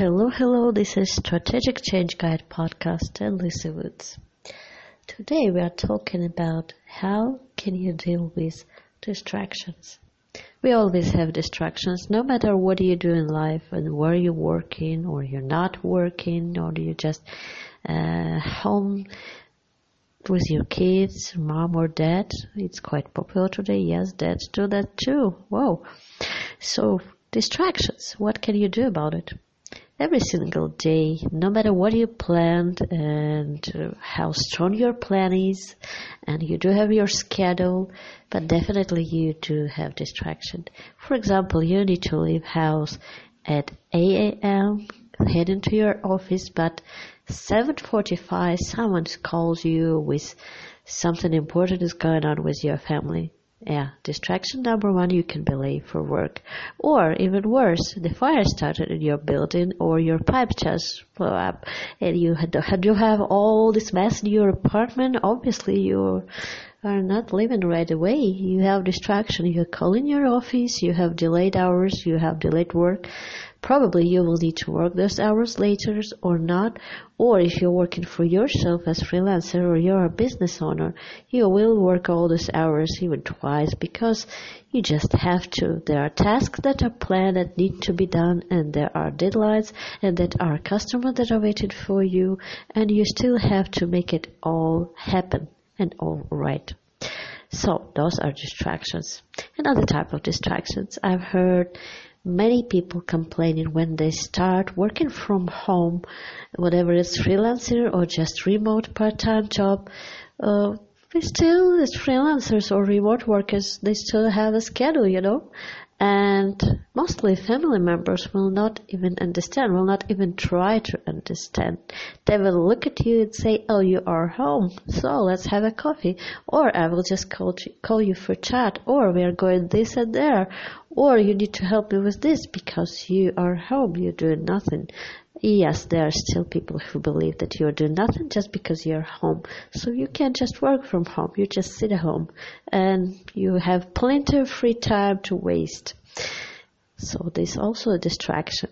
Hello, hello. This is Strategic Change Guide podcast and Lucy Woods. Today we are talking about how can you deal with distractions. We always have distractions, no matter what you do in life and where you're working or you're not working or you're just uh, home with your kids, mom or dad. It's quite popular today. Yes, dads do that too. Wow. So distractions. What can you do about it? Every single day, no matter what you planned and uh, how strong your plan is, and you do have your schedule, but definitely you do have distraction. For example, you need to leave house at 8 a.m., head into your office, but 7.45 someone calls you with something important is going on with your family yeah, distraction number one, you can be late for work. Or even worse, the fire started in your building or your pipe just blew up and you had, had you have all this mess in your apartment, obviously you are not living right away. You have distraction. You call in your office, you have delayed hours, you have delayed work. Probably you will need to work those hours later or not. Or if you're working for yourself as freelancer or you're a business owner, you will work all those hours even twice because you just have to. There are tasks that are planned that need to be done and there are deadlines and that are customers that are waiting for you and you still have to make it all happen and all right. So those are distractions. Another type of distractions I've heard many people complaining when they start working from home, whatever it's freelancer or just remote part-time job, uh, they still, as freelancers or remote workers, they still have a schedule, you know, and mostly family members will not even understand, will not even try to understand. They will look at you and say, oh, you are home, so let's have a coffee, or I will just call, call you for chat, or we are going this and there, or you need to help me with this because you are home, you're doing nothing. Yes, there are still people who believe that you're doing nothing just because you're home. So you can't just work from home. You just sit at home and you have plenty of free time to waste. So there's also a distraction.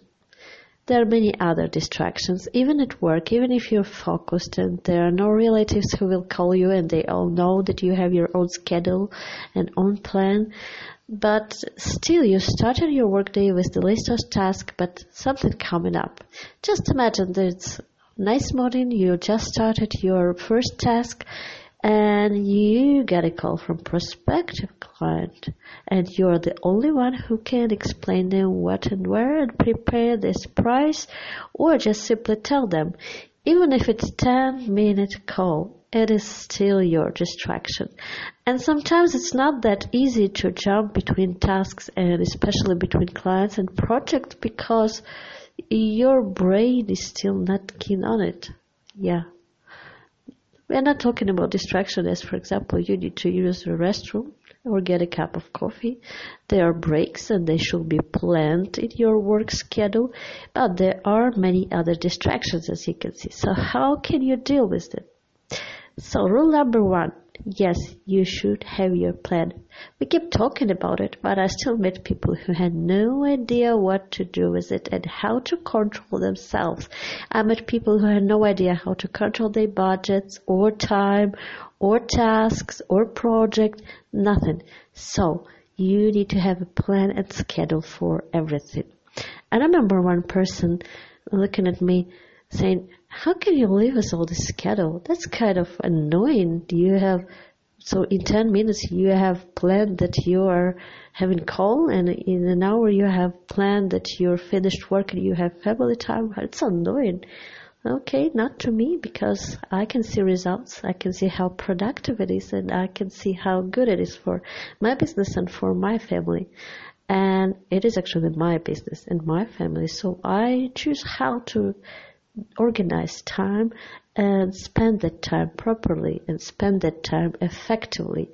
There are many other distractions, even at work, even if you're focused and there are no relatives who will call you and they all know that you have your own schedule and own plan. But still, you started your workday with the list of tasks, but something coming up. Just imagine that it's nice morning, you just started your first task, and you get a call from prospective client, and you're the only one who can explain them what and where and prepare this price, or just simply tell them, even if it's 10 minute call, it is still your distraction. And sometimes it's not that easy to jump between tasks and especially between clients and projects because your brain is still not keen on it. Yeah. We're not talking about distraction as, for example, you need to use the restroom or get a cup of coffee. There are breaks and they should be planned in your work schedule, but there are many other distractions as you can see. So how can you deal with them? So rule number one, yes, you should have your plan. We keep talking about it, but I still met people who had no idea what to do with it and how to control themselves. I met people who had no idea how to control their budgets or time or tasks or project, nothing. So you need to have a plan and schedule for everything. I remember one person looking at me saying, how can you leave us all this schedule? That's kind of annoying. Do you have, so in 10 minutes you have planned that you are having call and in an hour you have planned that you're finished work and you have family time. It's annoying. Okay, not to me because I can see results. I can see how productive it is and I can see how good it is for my business and for my family. And it is actually my business and my family. So I choose how to organize time and spend that time properly and spend that time effectively.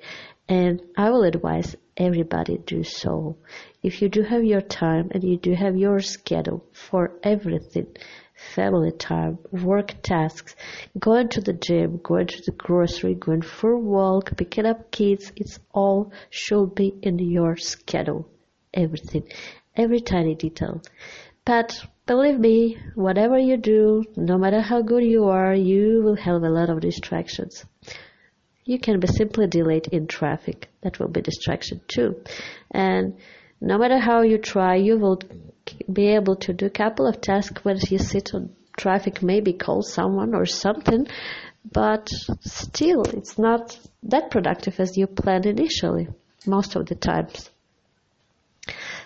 And I will advise everybody do so. If you do have your time and you do have your schedule for everything, family time, work tasks, going to the gym, going to the grocery, going for a walk, picking up kids, it's all should be in your schedule. Everything. Every tiny detail. But Believe me, whatever you do, no matter how good you are, you will have a lot of distractions. You can be simply delayed in traffic. That will be distraction too. And no matter how you try, you will be able to do a couple of tasks when you sit on traffic, maybe call someone or something, but still it's not that productive as you planned initially, most of the times.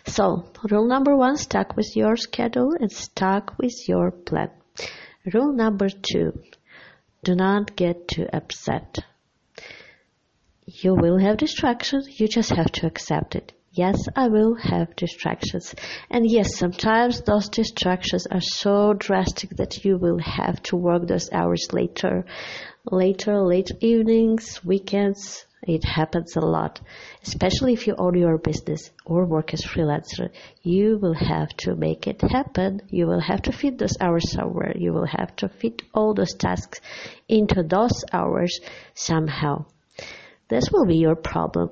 So, rule number one, stuck with your schedule and stuck with your plan. Rule number two, do not get too upset. You will have distractions, you just have to accept it. Yes, I will have distractions. And yes, sometimes those distractions are so drastic that you will have to work those hours later. Later, late evenings, weekends, it happens a lot, especially if you own your business or work as freelancer. You will have to make it happen. You will have to fit those hours somewhere. You will have to fit all those tasks into those hours somehow. This will be your problem.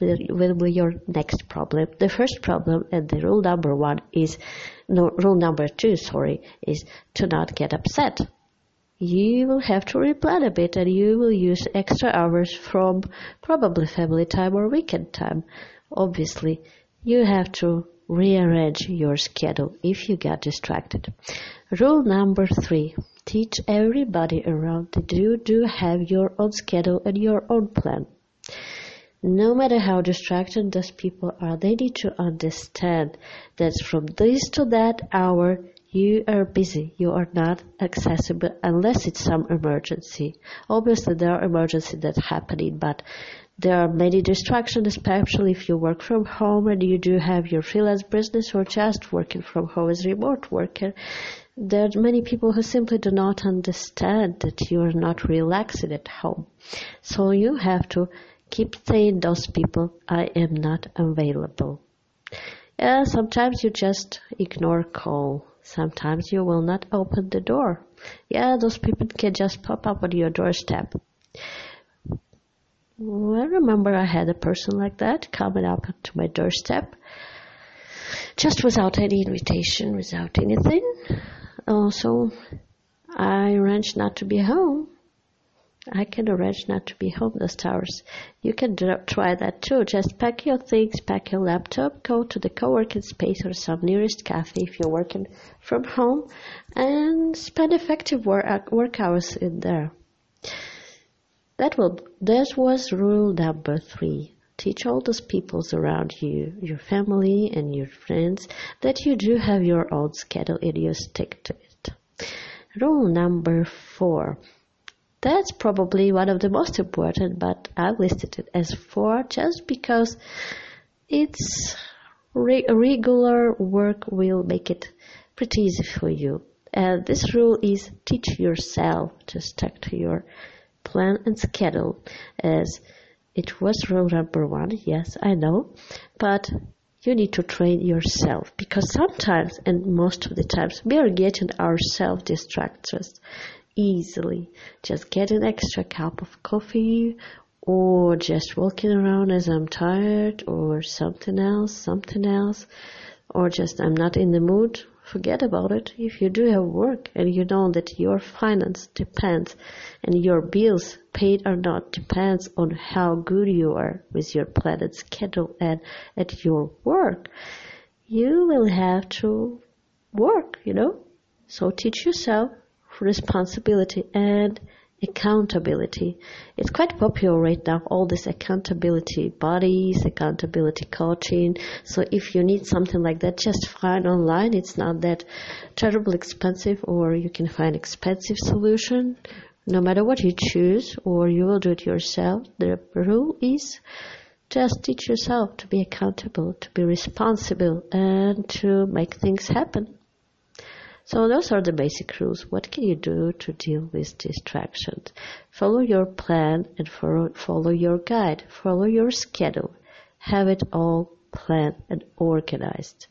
Will be your next problem. The first problem and the rule number one is, no, rule number two, sorry, is to not get upset you will have to replan a bit and you will use extra hours from probably family time or weekend time. Obviously, you have to rearrange your schedule if you get distracted. Rule number three. Teach everybody around that you do have your own schedule and your own plan. No matter how distracted those people are, they need to understand that from this to that hour, you are busy. You are not accessible unless it's some emergency. Obviously, there are emergencies that happening, but there are many distractions, especially if you work from home and you do have your freelance business or just working from home as remote worker. There are many people who simply do not understand that you are not relaxing at home. So you have to keep saying those people, I am not available. Yeah, sometimes you just ignore call Sometimes you will not open the door. Yeah, those people can just pop up on your doorstep. Well, I remember I had a person like that coming up to my doorstep just without any invitation, without anything. Also, I arranged not to be home I can arrange not to be home those hours. You can try that too. Just pack your things, pack your laptop, go to the co-working space or some nearest cafe if you're working from home, and spend effective work, uh, work hours in there. That will. That was rule number three. Teach all those peoples around you, your family and your friends, that you do have your own schedule and you stick to it. Rule number four that's probably one of the most important, but I've listed it as four just because it's re- regular work will make it pretty easy for you. And this rule is teach yourself to stick to your plan and schedule as it was rule number one. Yes, I know, but you need to train yourself because sometimes and most of the times we are getting ourselves distracted easily. Just get an extra cup of coffee or just walking around as I'm tired or something else, something else, or just I'm not in the mood. Forget about it. If you do have work and you know that your finance depends and your bills paid or not depends on how good you are with your planned schedule and at your work, you will have to work, you know. So teach yourself responsibility and accountability. It's quite popular right now, all this accountability bodies, accountability coaching. So if you need something like that, just find online. It's not that terribly expensive or you can find expensive solution. No matter what you choose or you will do it yourself, the rule is just teach yourself to be accountable, to be responsible and to make things happen. So those are the basic rules. What can you do to deal with distractions? Follow your plan and follow, follow your guide. Follow your schedule. Have it all planned and organized.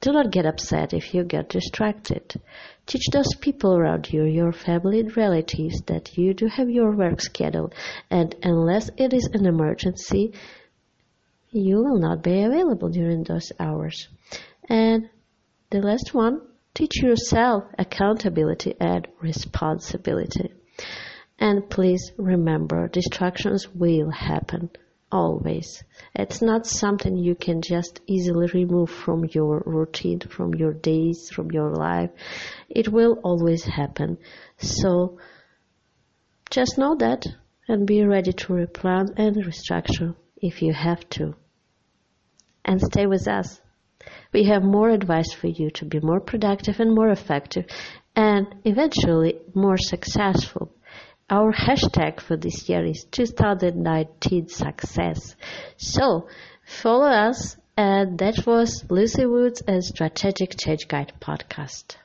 Do not get upset if you get distracted. Teach those people around you, your family and relatives, that you do have your work schedule and unless it is an emergency, you will not be available during those hours. And the last one, teach yourself accountability and responsibility. And please remember, distractions will happen always. It's not something you can just easily remove from your routine, from your days, from your life. It will always happen. So just know that and be ready to replan and restructure if you have to. And stay with us. We have more advice for you to be more productive and more effective and eventually more successful. Our hashtag for this year is 2019 success. So follow us and that was Lucy Woods and Strategic Change Guide podcast.